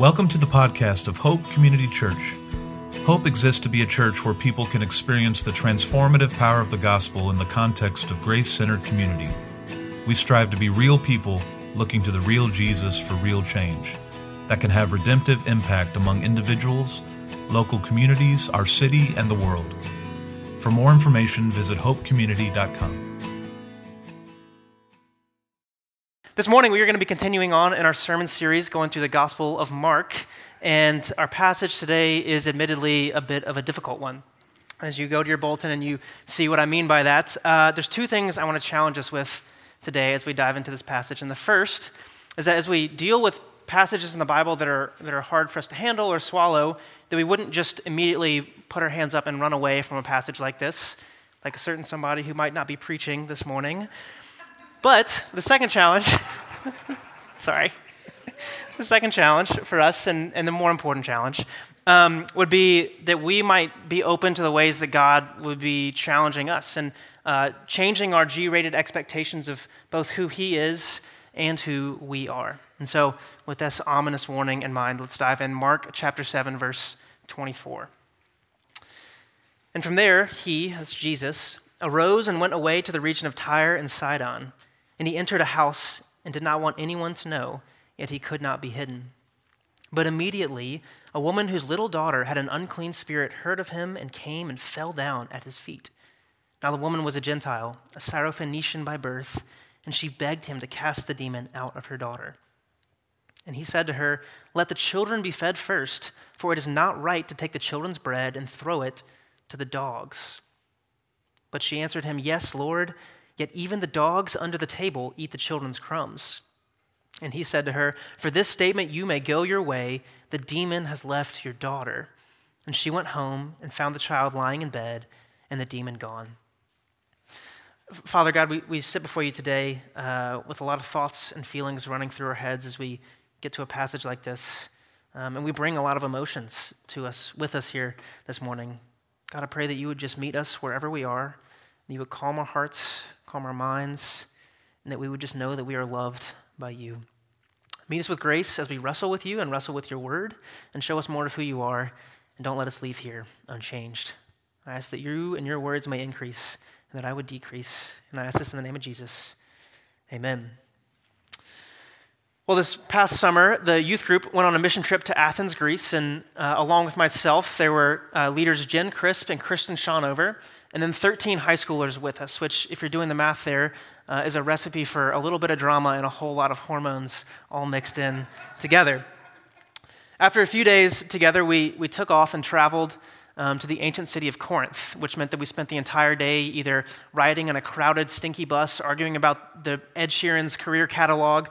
Welcome to the podcast of Hope Community Church. Hope exists to be a church where people can experience the transformative power of the gospel in the context of grace centered community. We strive to be real people looking to the real Jesus for real change that can have redemptive impact among individuals, local communities, our city, and the world. For more information, visit hopecommunity.com. This morning, we are going to be continuing on in our sermon series going through the Gospel of Mark. And our passage today is admittedly a bit of a difficult one. As you go to your bulletin and you see what I mean by that, uh, there's two things I want to challenge us with today as we dive into this passage. And the first is that as we deal with passages in the Bible that are, that are hard for us to handle or swallow, that we wouldn't just immediately put our hands up and run away from a passage like this, like a certain somebody who might not be preaching this morning. But the second challenge, sorry, the second challenge for us, and, and the more important challenge, um, would be that we might be open to the ways that God would be challenging us and uh, changing our G rated expectations of both who He is and who we are. And so, with this ominous warning in mind, let's dive in. Mark chapter 7, verse 24. And from there, He, that's Jesus, arose and went away to the region of Tyre and Sidon. And he entered a house and did not want anyone to know, yet he could not be hidden. But immediately, a woman whose little daughter had an unclean spirit heard of him and came and fell down at his feet. Now, the woman was a Gentile, a Syrophoenician by birth, and she begged him to cast the demon out of her daughter. And he said to her, Let the children be fed first, for it is not right to take the children's bread and throw it to the dogs. But she answered him, Yes, Lord. Yet even the dogs under the table eat the children's crumbs. And he said to her, For this statement you may go your way. The demon has left your daughter. And she went home and found the child lying in bed and the demon gone. Father God, we, we sit before you today uh, with a lot of thoughts and feelings running through our heads as we get to a passage like this. Um, and we bring a lot of emotions to us with us here this morning. God, I pray that you would just meet us wherever we are, that you would calm our hearts, calm our minds, and that we would just know that we are loved by you. Meet us with grace as we wrestle with you and wrestle with your word, and show us more of who you are, and don't let us leave here unchanged. I ask that you and your words may increase, and that I would decrease. And I ask this in the name of Jesus. Amen. Well, this past summer, the youth group went on a mission trip to Athens, Greece, and uh, along with myself, there were uh, leaders Jen Crisp and Kristen Schaunover and then 13 high schoolers with us, which, if you're doing the math there, uh, is a recipe for a little bit of drama and a whole lot of hormones all mixed in together. After a few days together, we, we took off and traveled um, to the ancient city of Corinth, which meant that we spent the entire day either riding in a crowded, stinky bus, arguing about the Ed Sheeran's career catalog,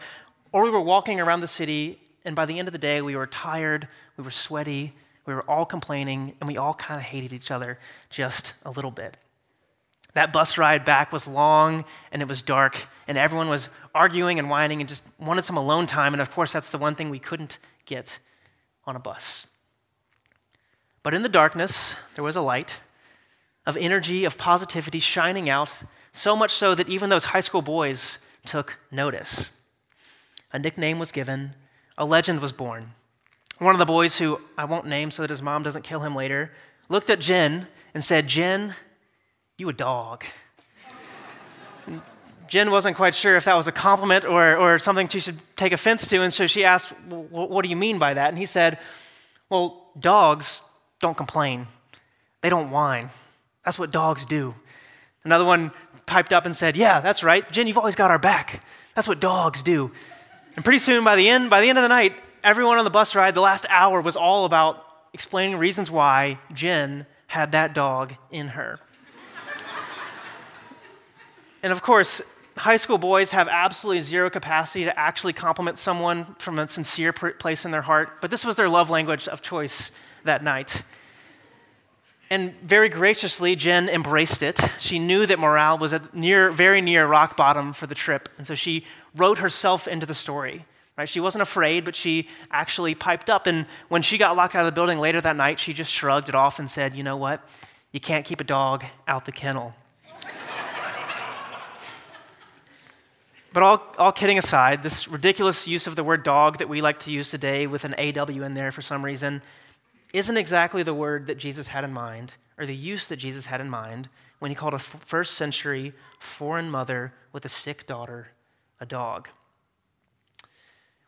or we were walking around the city, and by the end of the day, we were tired, we were sweaty, we were all complaining, and we all kind of hated each other just a little bit. That bus ride back was long and it was dark, and everyone was arguing and whining and just wanted some alone time. And of course, that's the one thing we couldn't get on a bus. But in the darkness, there was a light of energy, of positivity shining out, so much so that even those high school boys took notice. A nickname was given, a legend was born. One of the boys, who I won't name so that his mom doesn't kill him later, looked at Jen and said, Jen, you a dog. Jen wasn't quite sure if that was a compliment or, or something she should take offense to, and so she asked, What do you mean by that? And he said, Well, dogs don't complain, they don't whine. That's what dogs do. Another one piped up and said, Yeah, that's right. Jen, you've always got our back. That's what dogs do. And pretty soon, by the end, by the end of the night, everyone on the bus ride, the last hour was all about explaining reasons why Jen had that dog in her. and of course, high school boys have absolutely zero capacity to actually compliment someone from a sincere place in their heart, but this was their love language of choice that night. And very graciously, Jen embraced it. She knew that morale was at near, very near rock bottom for the trip, and so she wrote herself into the story. Right? She wasn't afraid, but she actually piped up. And when she got locked out of the building later that night, she just shrugged it off and said, You know what? You can't keep a dog out the kennel. But all, all kidding aside, this ridiculous use of the word dog that we like to use today with an AW in there for some reason isn't exactly the word that Jesus had in mind, or the use that Jesus had in mind when he called a first century foreign mother with a sick daughter a dog.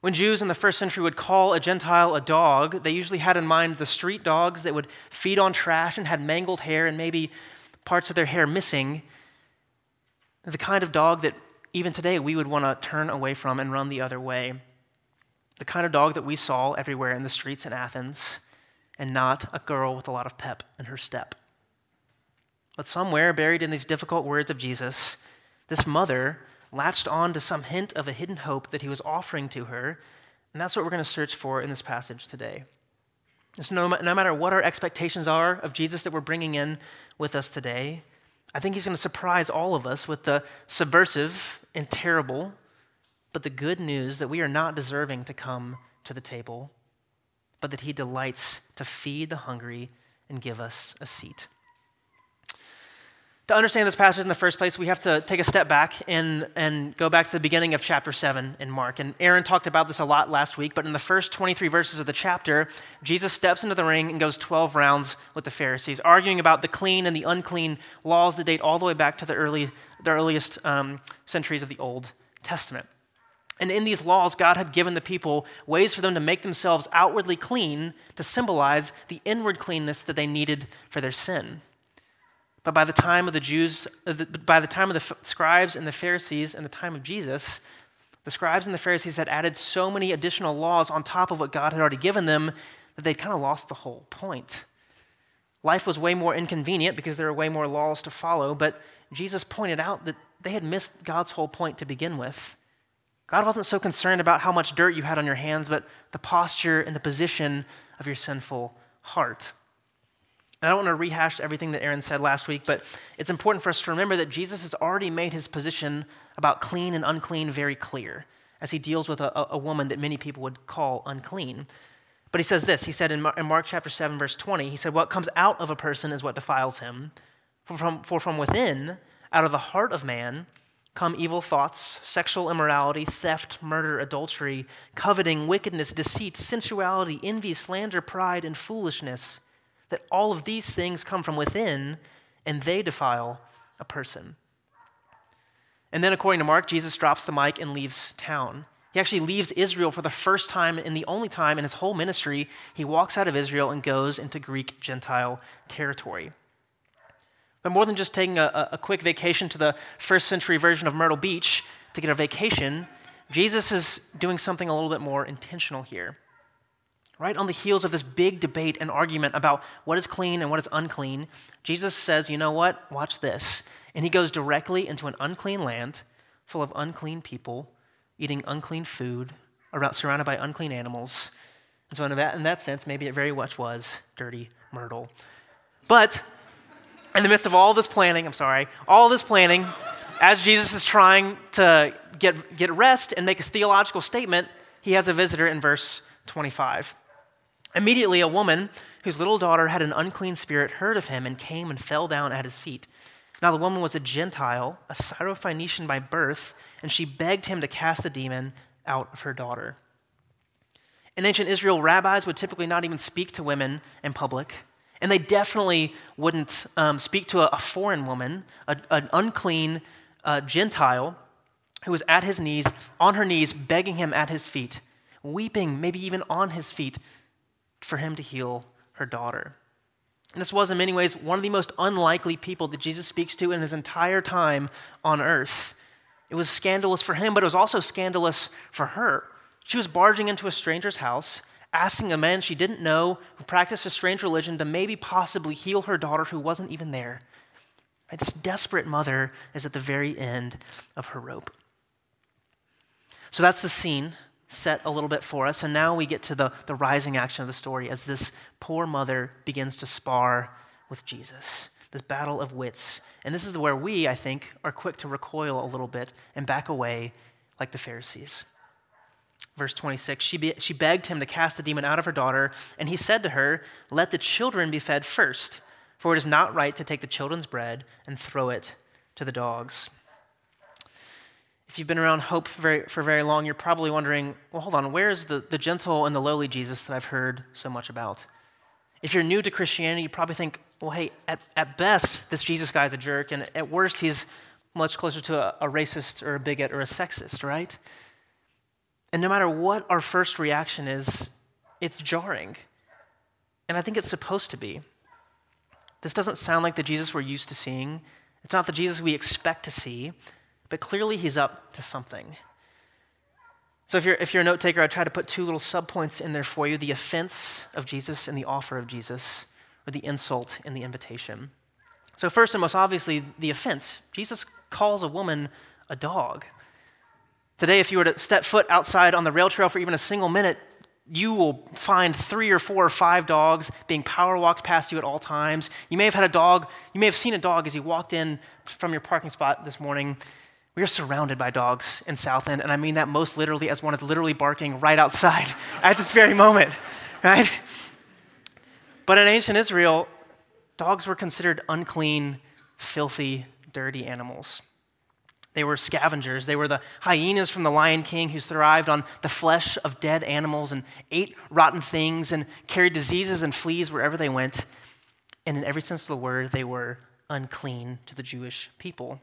When Jews in the first century would call a Gentile a dog, they usually had in mind the street dogs that would feed on trash and had mangled hair and maybe parts of their hair missing. The kind of dog that even today we would want to turn away from and run the other way. The kind of dog that we saw everywhere in the streets in Athens, and not a girl with a lot of pep in her step. But somewhere buried in these difficult words of Jesus, this mother latched on to some hint of a hidden hope that he was offering to her, and that's what we're going to search for in this passage today. So no, no matter what our expectations are of Jesus that we're bringing in with us today, I think he's going to surprise all of us with the subversive and terrible, but the good news that we are not deserving to come to the table, but that he delights to feed the hungry and give us a seat. To understand this passage in the first place, we have to take a step back and, and go back to the beginning of chapter 7 in Mark. And Aaron talked about this a lot last week, but in the first 23 verses of the chapter, Jesus steps into the ring and goes 12 rounds with the Pharisees, arguing about the clean and the unclean laws that date all the way back to the, early, the earliest um, centuries of the Old Testament. And in these laws, God had given the people ways for them to make themselves outwardly clean to symbolize the inward cleanness that they needed for their sin. But by the time of the Jews, uh, by the time of the scribes and the Pharisees and the time of Jesus, the scribes and the Pharisees had added so many additional laws on top of what God had already given them that they'd kind of lost the whole point. Life was way more inconvenient because there were way more laws to follow, but Jesus pointed out that they had missed God's whole point to begin with. God wasn't so concerned about how much dirt you had on your hands, but the posture and the position of your sinful heart. And I don't want to rehash everything that Aaron said last week, but it's important for us to remember that Jesus has already made his position about clean and unclean very clear as he deals with a, a woman that many people would call unclean. But he says this He said in Mark chapter 7, verse 20, he said, What comes out of a person is what defiles him. For from, for from within, out of the heart of man, come evil thoughts, sexual immorality, theft, murder, adultery, coveting, wickedness, deceit, sensuality, envy, slander, pride, and foolishness that all of these things come from within and they defile a person. And then, according to Mark, Jesus drops the mic and leaves town. He actually leaves Israel for the first time and the only time in his whole ministry. He walks out of Israel and goes into Greek Gentile territory. But more than just taking a, a quick vacation to the first century version of Myrtle Beach to get a vacation, Jesus is doing something a little bit more intentional here right on the heels of this big debate and argument about what is clean and what is unclean, Jesus says, you know what? Watch this. And he goes directly into an unclean land full of unclean people eating unclean food, around, surrounded by unclean animals. And so, in that, in that sense, maybe it very much was dirty Myrtle. But in the midst of all this planning, I'm sorry, all this planning, as Jesus is trying to get, get rest and make his theological statement, he has a visitor in verse 25. Immediately, a woman whose little daughter had an unclean spirit heard of him and came and fell down at his feet. Now, the woman was a Gentile, a Syrophoenician by birth, and she begged him to cast the demon out of her daughter. In ancient Israel, rabbis would typically not even speak to women in public, and they definitely wouldn't um, speak to a, a, foreign woman, a, an unclean uh, Gentile who was at his knees, on her knees, begging him at his feet, weeping, maybe even on his feet, for him to heal her daughter. And this was, in many ways, one of the most unlikely people that Jesus speaks to in his entire time on earth. It was scandalous for him, but it was also scandalous for her. She was barging into a stranger's house, asking a man she didn't know who practiced a strange religion to maybe possibly heal her daughter who wasn't even there. Right? This desperate mother is at the very end of her rope. So that's the scene set a little bit for us. And now we get to the, the rising action of the story as this poor mother begins to spar with Jesus, this battle of wits. And this is where we, I think, are quick to recoil a little bit and back away like the Pharisees. Verse 26 she, be, she begged him to cast the demon out of her daughter, and he said to her, Let the children be fed first, for it is not right to take the children's bread and throw it to the dogs. if you've been around Hope for very, for very long, you're probably wondering, well, hold on, where's the, the gentle and the lowly Jesus that I've heard so much about? If you're new to Christianity, you probably think, well, hey, at, at best, this Jesus guy's a jerk, and at worst, he's much closer to a, a racist or a bigot or a sexist, right? And no matter what our first reaction is, it's jarring. And I think it's supposed to be. This doesn't sound like the Jesus we're used to seeing. It's not the Jesus we expect to see, but clearly he's up to something. So if you're, if you're a note taker, I try to put two little subpoints in there for you the offense of Jesus and the offer of Jesus, or the insult and the invitation. So, first and most obviously, the offense. Jesus calls a woman a dog. Today, if you were to step foot outside on the rail trail for even a single minute, you will find three or four or five dogs being power walked past you at all times. You may have had a dog, you may have seen a dog as you walked in from your parking spot this morning. We are surrounded by dogs in South End, and I mean that most literally as one is literally barking right outside at this very moment, right? But in ancient Israel, dogs were considered unclean, filthy, dirty animals. They were scavengers. They were the hyenas from the Lion King who thrived on the flesh of dead animals and ate rotten things and carried diseases and fleas wherever they went. And in every sense of the word, they were unclean to the Jewish people.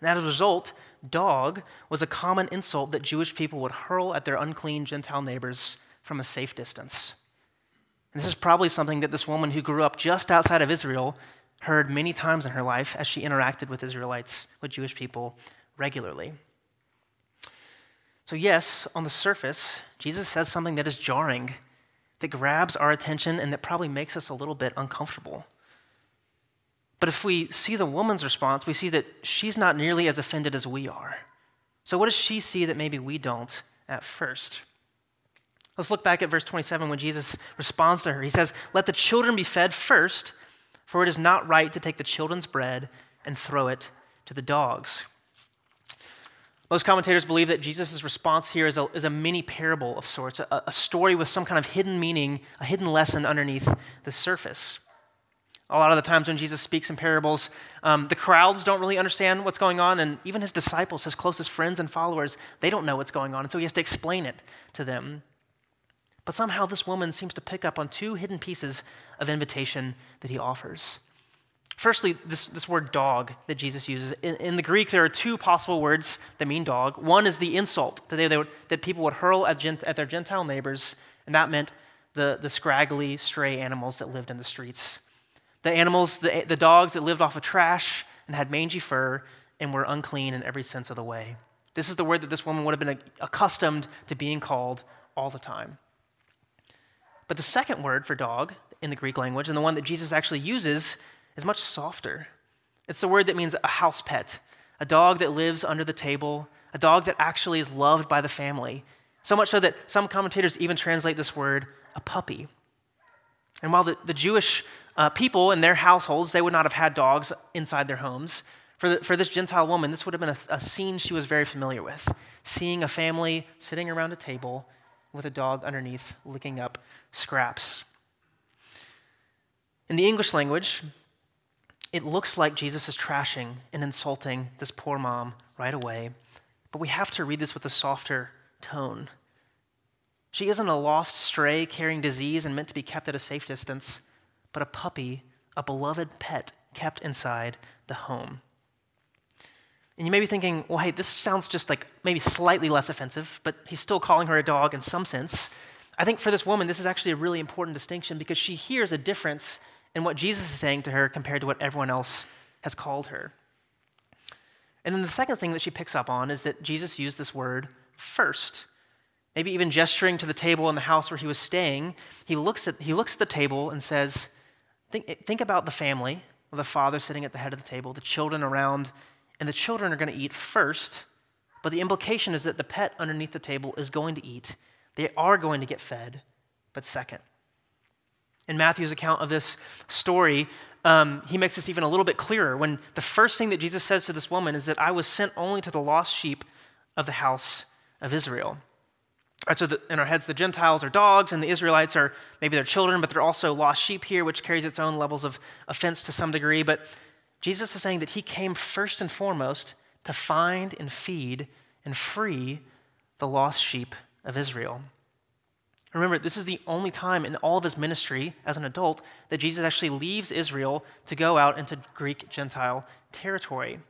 And as a result, dog was a common insult that Jewish people would hurl at their unclean Gentile neighbors from a safe distance. And this is probably something that this woman who grew up just outside of Israel heard many times in her life as she interacted with Israelites, with Jewish people regularly. So, yes, on the surface, Jesus says something that is jarring, that grabs our attention, and that probably makes us a little bit uncomfortable. But if we see the woman's response, we see that she's not nearly as offended as we are. So, what does she see that maybe we don't at first? Let's look back at verse 27 when Jesus responds to her. He says, Let the children be fed first for it is not right to take the children's bread and throw it to the dogs. Most commentators believe that Jesus' response here is a, is a mini parable of sorts, a, a story with some kind of hidden meaning, a hidden lesson underneath the surface. A lot of the times when Jesus speaks in parables, um, the crowds don't really understand what's going on, and even his disciples, his closest friends and followers, they don't know what's going on, and so he has to explain it to them. But somehow this woman seems to pick up on two hidden pieces of invitation that he offers. Firstly, this, this word dog that Jesus uses. In, in, the Greek, there are two possible words that mean dog. One is the insult that, they, they would, that people would hurl at, gent, at their Gentile neighbors, and that meant the, the scraggly, stray animals that lived in the streets. The animals, the, the dogs that lived off of trash and had mangy fur and were unclean in every sense of the way. This is the word that this woman would have been accustomed to being called all the time. But the second word for dog in the Greek language, and the one that Jesus actually uses, is much softer. It's the word that means a house pet, a dog that lives under the table, a dog that actually is loved by the family. So much so that some commentators even translate this word a puppy. And while the, the Jewish uh, people in their households, they would not have had dogs inside their homes, for, the, for this Gentile woman, this would have been a, a scene she was very familiar with seeing a family sitting around a table with a dog underneath licking up scraps. In the English language, it looks like Jesus is trashing and insulting this poor mom right away, but we have to read this with a softer tone. She isn't a lost stray carrying disease and meant to be kept at a safe distance, but a puppy, a beloved pet kept inside the home. And you may be thinking, well, hey, this sounds just like maybe slightly less offensive, but he's still calling her a dog in some sense. I think for this woman, this is actually a really important distinction because she hears a difference in what Jesus is saying to her compared to what everyone else has called her. And then the second thing that she picks up on is that Jesus used this word first. Maybe even gesturing to the table in the house where he was staying, he looks at, he looks at the table and says, think, think about the family, the father sitting at the head of the table, the children around and the children are going to eat first, but the implication is that the pet underneath the table is going to eat. They are going to get fed, but second. In Matthew's account of this story, um, he makes this even a little bit clearer when the first thing that Jesus says to this woman is that I was sent only to the lost sheep of the house of Israel. Right, so the, in our heads, the Gentiles are dogs, and the Israelites are maybe their children, but they're also lost sheep here, which carries its own levels of offense to some degree. But Jesus is saying that he came first and foremost to find and feed and free the lost sheep of Israel. Remember, this is the only time in all of his ministry as an adult that Jesus actually leaves Israel to go out into Greek Gentile territory.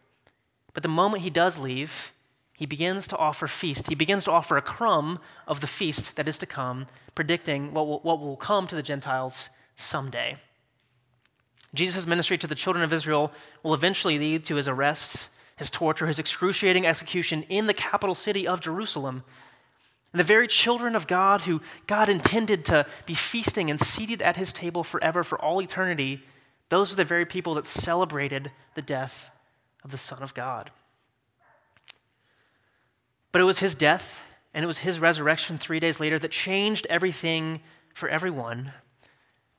But the moment he does leave, he begins to offer feast. He begins to offer a crumb of the feast that is to come, predicting what will, what will come to the Gentiles someday. Jesus' ministry to the children of Israel will eventually lead to his arrests, his torture, his excruciating execution in the capital city of Jerusalem. And the very children of God who God intended to be feasting and seated at his table forever for all eternity, those are the very people that celebrated the death of the Son of God. But it was his death and it was his resurrection three days later that changed everything for everyone.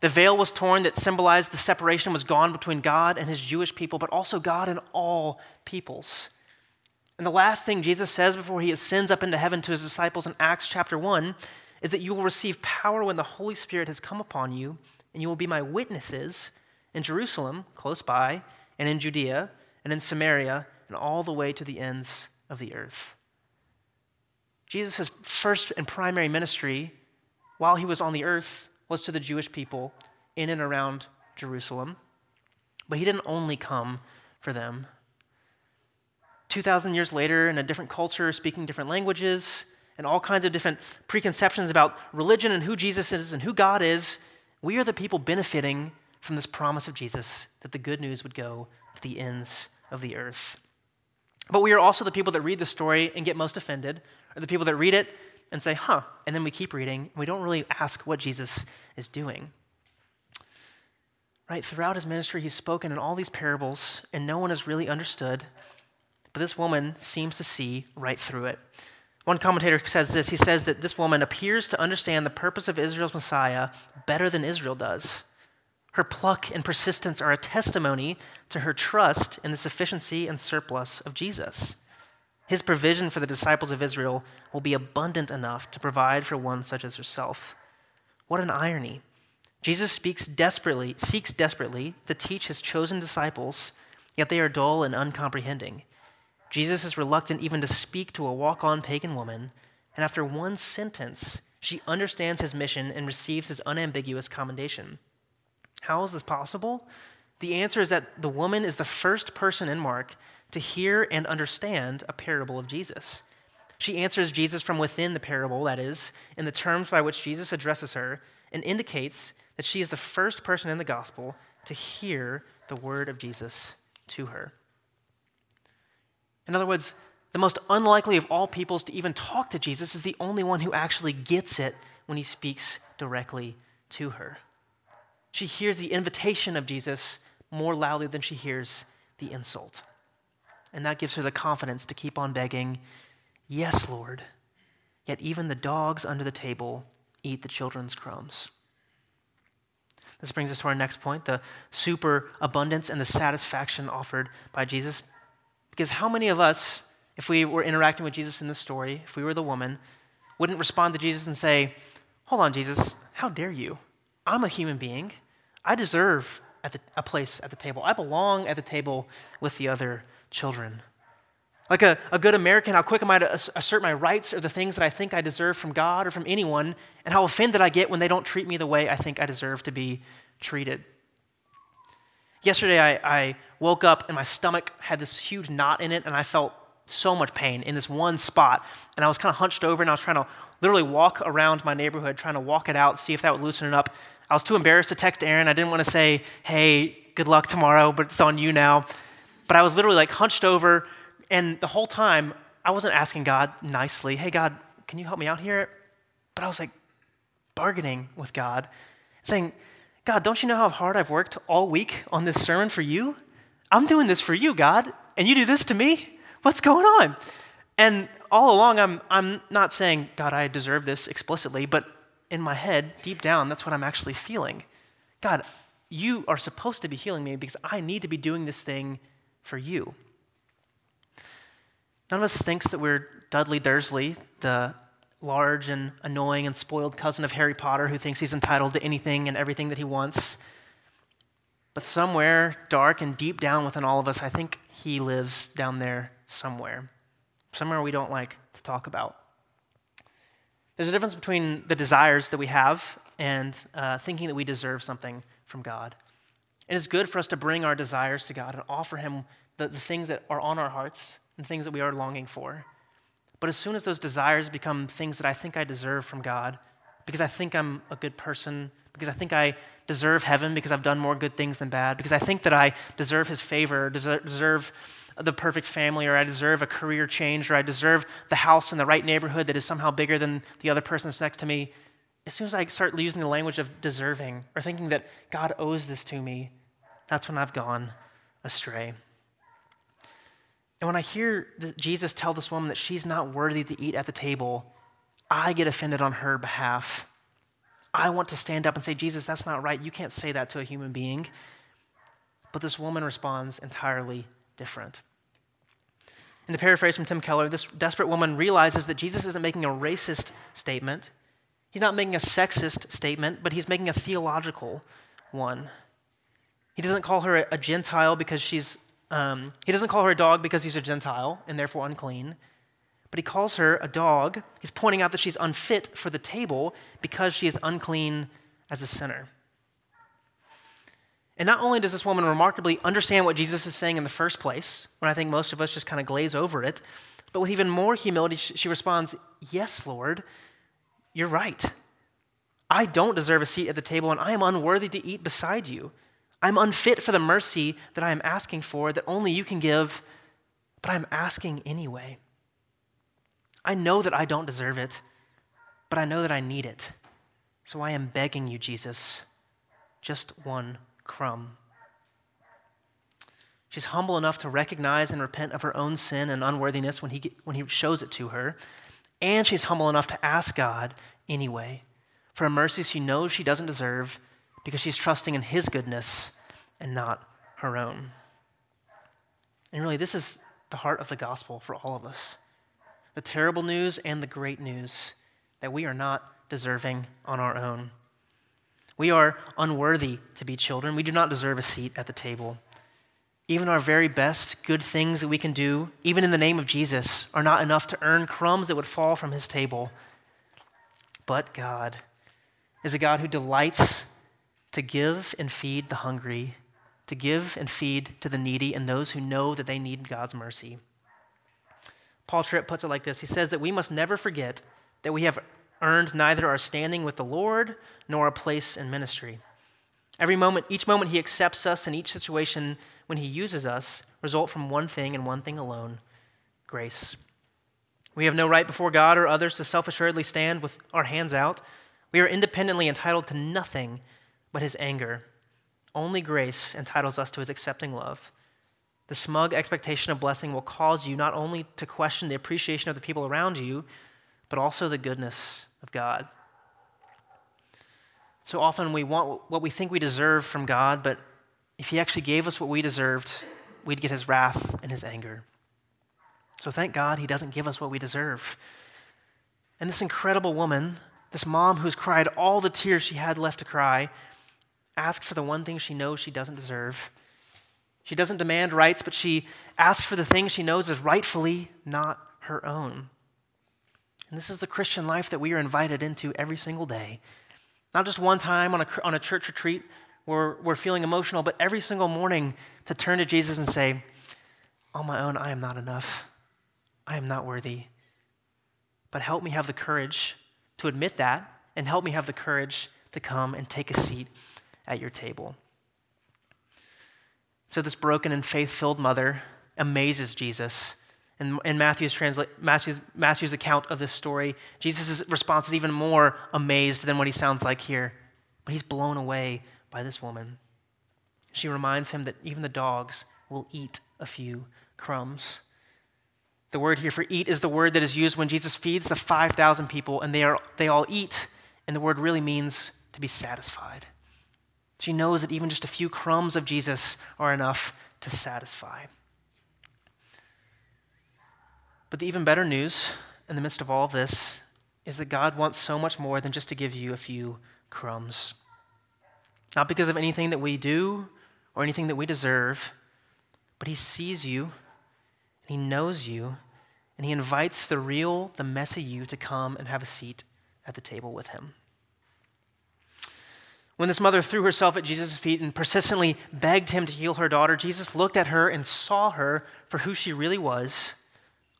The veil was torn that symbolized the separation was gone between God and his Jewish people, but also God and all peoples. And the last thing Jesus says before he ascends up into heaven to his disciples in Acts chapter 1 is that you will receive power when the Holy Spirit has come upon you, and you will be my witnesses in Jerusalem, close by, and in Judea, and in Samaria, and all the way to the ends of the earth. Jesus' first and primary ministry while he was on the earth was to the Jewish people in and around Jerusalem. But he didn't only come for them. 2,000 years later, in a different culture, speaking different languages, and all kinds of different preconceptions about religion and who Jesus is and who God is, we are the people benefiting from this promise of Jesus that the good news would go to the ends of the earth. But we are also the people that read the story and get most offended, or the people that read it and say, huh, and then we keep reading, and we don't really ask what Jesus is doing. Right? Throughout his ministry, he's spoken in all these parables, and no one has really understood but this woman seems to see right through it. One commentator says this he says that this woman appears to understand the purpose of Israel's Messiah better than Israel does. Her pluck and persistence are a testimony to her trust in the sufficiency and surplus of Jesus. His provision for the disciples of Israel will be abundant enough to provide for one such as herself. What an irony. Jesus speaks desperately, seeks desperately to teach his chosen disciples, yet they are dull and uncomprehending. Jesus is reluctant even to speak to a walk on pagan woman, and after one sentence, she understands his mission and receives his unambiguous commendation. How is this possible? The answer is that the woman is the first person in Mark to hear and understand a parable of Jesus. She answers Jesus from within the parable, that is, in the terms by which Jesus addresses her, and indicates that she is the first person in the gospel to hear the word of Jesus to her. In other words, the most unlikely of all peoples to even talk to Jesus is the only one who actually gets it when he speaks directly to her. She hears the invitation of Jesus more loudly than she hears the insult. And that gives her the confidence to keep on begging, Yes, Lord. Yet even the dogs under the table eat the children's crumbs. This brings us to our next point the superabundance and the satisfaction offered by Jesus because how many of us, if we were interacting with Jesus in this story, if we were the woman, wouldn't respond to Jesus and say, Hold on, Jesus, how dare you? I'm a human being. I deserve the, a place at the table. I belong at the table with the other children. Like a, a good American, how quick am I to assert my rights or the things that I think I deserve from God or from anyone, and how offended I get when they don't treat me the way I think I deserve to be treated. Yesterday, I, I woke up and my stomach had this huge knot in it, and I felt so much pain in this one spot. And I was kind of hunched over and I was trying to literally walk around my neighborhood, trying to walk it out, see if that would loosen it up. I was too embarrassed to text Aaron. I didn't want to say, hey, good luck tomorrow, but it's on you now. But I was literally like hunched over, and the whole time I wasn't asking God nicely, hey, God, can you help me out here? But I was like bargaining with God, saying, God, don't you know how hard I've worked all week on this sermon for you? I'm doing this for you, God, and you do this to me? What's going on? And all along, I'm, I'm not saying, God, I deserve this explicitly, but in my head, deep down, that's what I'm actually feeling. God, you are supposed to be healing me because I need to be doing this thing for you. None of us thinks that we're Dudley Dursley, the large and annoying and spoiled cousin of Harry Potter who thinks he's entitled to anything and everything that he wants. But somewhere dark and deep down within all of us, I think he lives down there somewhere, somewhere we don't like to talk about. There's a difference between the desires that we have and uh, thinking that we deserve something from God. And it's good for us to bring our desires to God and offer Him the, the things that are on our hearts and things that we are longing for. But as soon as those desires become things that I think I deserve from God, because I think I'm a good person, because I think I deserve heaven because I've done more good things than bad, because I think that I deserve His favor, deserve the perfect family, or I deserve a career change, or I deserve the house in the right neighborhood that is somehow bigger than the other person that's next to me. As soon as I start using the language of deserving or thinking that God owes this to me, that's when I've gone astray. And when I hear Jesus tell this woman that she's not worthy to eat at the table, I get offended on her behalf. I want to stand up and say, Jesus, that's not right. You can't say that to a human being. But this woman responds entirely different. In the paraphrase from Tim Keller, this desperate woman realizes that Jesus isn't making a racist statement. He's not making a sexist statement, but he's making a theological one. He doesn't call her a, Gentile because she's, um, he doesn't call her a dog because he's a Gentile and therefore unclean. But he calls her a dog. He's pointing out that she's unfit for the table because she is unclean as a sinner. And not only does this woman remarkably understand what Jesus is saying in the first place, when I think most of us just kind of glaze over it, but with even more humility, she responds, Yes, Lord, you're right. I don't deserve a seat at the table, and I am unworthy to eat beside you. I'm unfit for the mercy that I am asking for that only you can give, but I'm asking anyway. I know that I don't deserve it, but I know that I need it. So I am begging you, Jesus, just one crumb. She's humble enough to recognize and repent of her own sin and unworthiness when he, when he shows it to her. And she's humble enough to ask God anyway for a mercy she knows she doesn't deserve because she's trusting in His goodness and not her own. And really, this is the heart of the gospel for all of us the terrible news and the great news that we are not deserving on our own. We are unworthy to be children. We do not deserve a seat at the table. Even our very best good things that we can do, even in the name of Jesus, are not enough to earn crumbs that would fall from his table. But God is a God who delights to give and feed the hungry, to give and feed to the needy and those who know that they need God's mercy. Paul Tripp puts it like this He says that we must never forget that we have earned neither our standing with the Lord nor a place in ministry. Every moment, each moment he accepts us in each situation when he uses us result from one thing and one thing alone grace. We have no right before God or others to self assuredly stand with our hands out. We are independently entitled to nothing but his anger. Only grace entitles us to his accepting love. The smug expectation of blessing will cause you not only to question the appreciation of the people around you, but also the goodness of God. So often we want what we think we deserve from God, but if He actually gave us what we deserved, we'd get His wrath and His anger. So thank God He doesn't give us what we deserve. And this incredible woman, this mom who's cried all the tears she had left to cry, asks for the one thing she knows she doesn't deserve. She doesn't demand rights, but she asks for the thing she knows is rightfully not her own. And this is the Christian life that we are invited into every single day. Not just one time on a, on a church retreat where we're feeling emotional, but every single morning to turn to Jesus and say, On my own, I am not enough. I am not worthy. But help me have the courage to admit that and help me have the courage to come and take a seat at your table. So, this broken and faith filled mother amazes Jesus. In, in Matthew's, transla- Matthew's, Matthew's account of this story, Jesus' response is even more amazed than what he sounds like here. But he's blown away by this woman. She reminds him that even the dogs will eat a few crumbs. The word here for eat is the word that is used when Jesus feeds the 5,000 people and they, are, they all eat, and the word really means to be satisfied. She knows that even just a few crumbs of Jesus are enough to satisfy. But the even better news in the midst of all of this is that God wants so much more than just to give you a few crumbs. Not because of anything that we do or anything that we deserve, but He sees you and He knows you, and he invites the real, the messy you to come and have a seat at the table with him. When this mother threw herself at Jesus' feet and persistently begged him to heal her daughter, Jesus looked at her and saw her for who she really was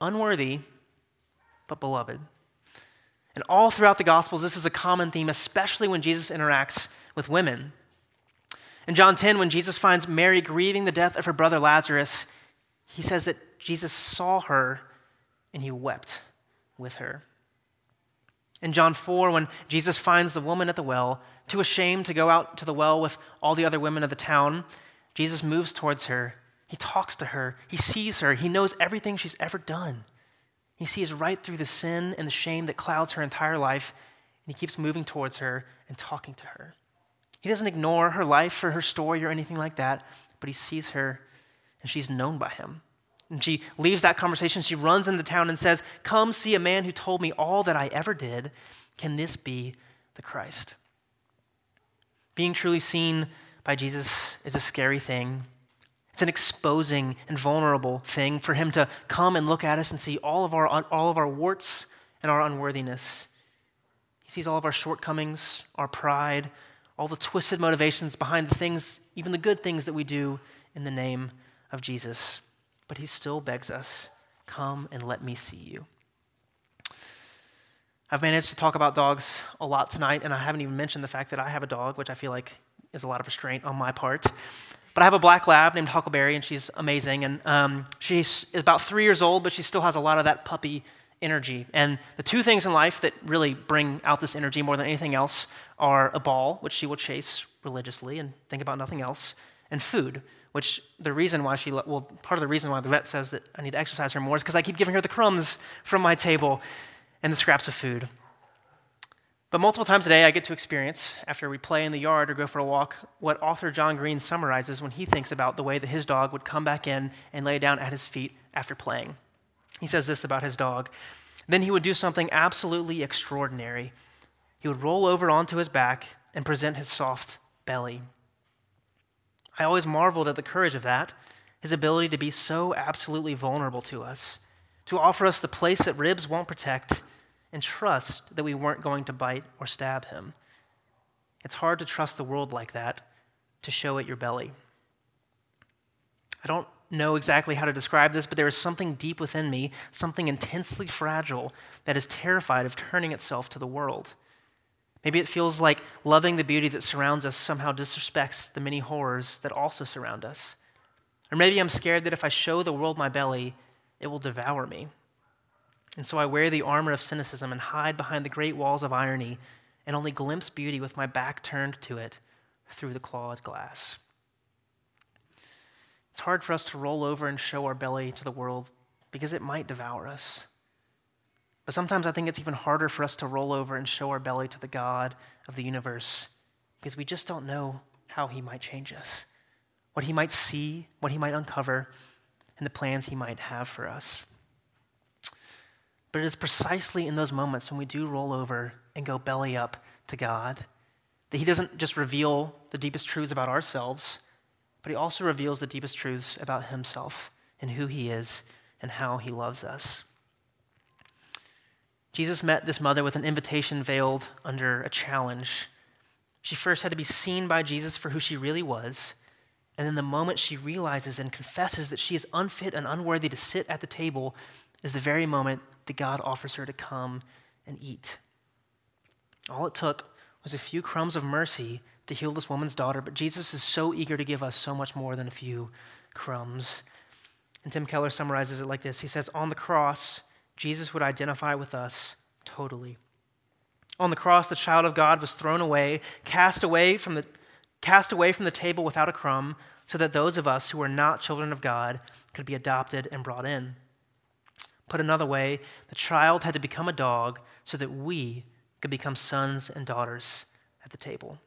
unworthy, but beloved. And all throughout the Gospels, this is a common theme, especially when Jesus interacts with women. In John 10, when Jesus finds Mary grieving the death of her brother Lazarus, he says that Jesus saw her and he wept with her. In John 4, when Jesus finds the woman at the well, too ashamed to go out to the well with all the other women of the town, Jesus moves towards her. He talks to her. He sees her. He knows everything she's ever done. He sees right through the sin and the shame that clouds her entire life, and he keeps moving towards her and talking to her. He doesn't ignore her life or her story or anything like that, but he sees her and she's known by him. And she leaves that conversation. She runs into town and says, Come see a man who told me all that I ever did. Can this be the Christ? Being truly seen by Jesus is a scary thing. It's an exposing and vulnerable thing for him to come and look at us and see all of our, all of our warts and our unworthiness. He sees all of our shortcomings, our pride, all the twisted motivations behind the things, even the good things that we do in the name of Jesus but he still begs us, Come and let me see you. I've managed to talk about dogs a lot tonight, and I haven't even mentioned the fact that I have a dog, which I feel like is a lot of restraint on my part. But I have a black lab named Huckleberry, and she's amazing. And um, she's about three years old, but she still has a lot of that puppy energy. And the two things in life that really bring out this energy more than anything else are a ball, which she will chase religiously and think about nothing else, and food, which the reason why she, well, part of the reason why the vet says that I need to exercise her more is because I keep giving her the crumbs from my table and the scraps of food. But multiple times a day, I get to experience, after we play in the yard or go for a walk, what author John Green summarizes when he thinks about the way that his dog would come back in and lay down at his feet after playing. He says this about his dog. Then he would do something absolutely extraordinary. He would roll over onto his back and present his soft belly. I always marveled at the courage of that, his ability to be so absolutely vulnerable to us, to offer us the place that ribs won't protect, and trust that we weren't going to bite or stab him. It's hard to trust the world like that, to show it your belly. I don't know exactly how to describe this, but there is something deep within me, something intensely fragile, that is terrified of turning itself to the world. Maybe it feels like loving the beauty that surrounds us somehow disrespects the many horrors that also surround us. Or maybe I'm scared that if I show the world my belly, it will devour me. And so I wear the armor of cynicism and hide behind the great walls of irony and only glimpse beauty with my back turned to it through the clawed glass. It's hard for us to roll over and show our belly to the world because it might devour us. But sometimes I think it's even harder for us to roll over and show our belly to the God of the universe because we just don't know how he might change us, what he might see, what he might uncover, and the plans he might have for us. But it is precisely in those moments when we do roll over and go belly up to God that he doesn't just reveal the deepest truths about ourselves, but he also reveals the deepest truths about himself and who he is and how he loves us. Jesus met this mother with an invitation veiled under a challenge. She first had to be seen by Jesus for who she really was. And then the moment she realizes and confesses that she is unfit and unworthy to sit at the table is the very moment God offers her to come and eat. All it took was a few crumbs of mercy to heal this woman's daughter, but Jesus is so eager to give us so much more than a few crumbs. And Tim Keller summarizes it like this He says, On the cross, Jesus would identify with us totally. On the cross, the child of God was thrown away, cast away from the, cast away from the table without a crumb, so that those of us who are not children of God could be adopted and brought in. Put another way, the child had to become a dog so that we could become sons and daughters at the table.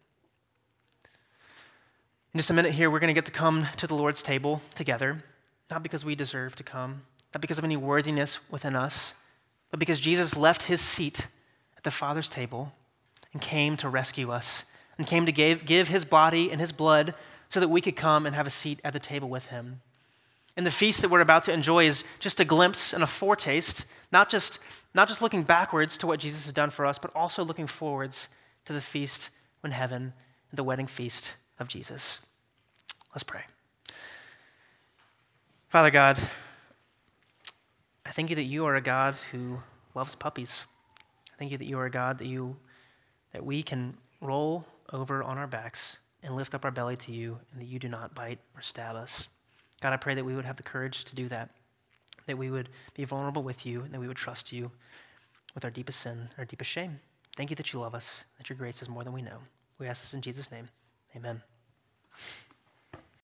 In just a minute here, we're going to get to come to the Lord's table together, not because we deserve to come, not because of any worthiness within us, but because Jesus left his seat at the Father's table and came to rescue us and came to give, give his body and his blood so that we could come and have a seat at the table with him. And the feast that we're about to enjoy is just a glimpse and a foretaste, not just, not just looking backwards to what Jesus has done for us, but also looking forwards to the feast in heaven, and the wedding feast of Jesus. Let's pray. Father God, I thank you that you are a God who loves puppies. I thank you that you are a God that you that we can roll over on our backs and lift up our belly to you, and that you do not bite or stab us. God, I pray that we would have the courage to do that, that we would be vulnerable with you, and that we would trust you with our deepest sin, our deepest shame. Thank you that you love us, that your grace is more than we know. We ask this in Jesus' name. Amen.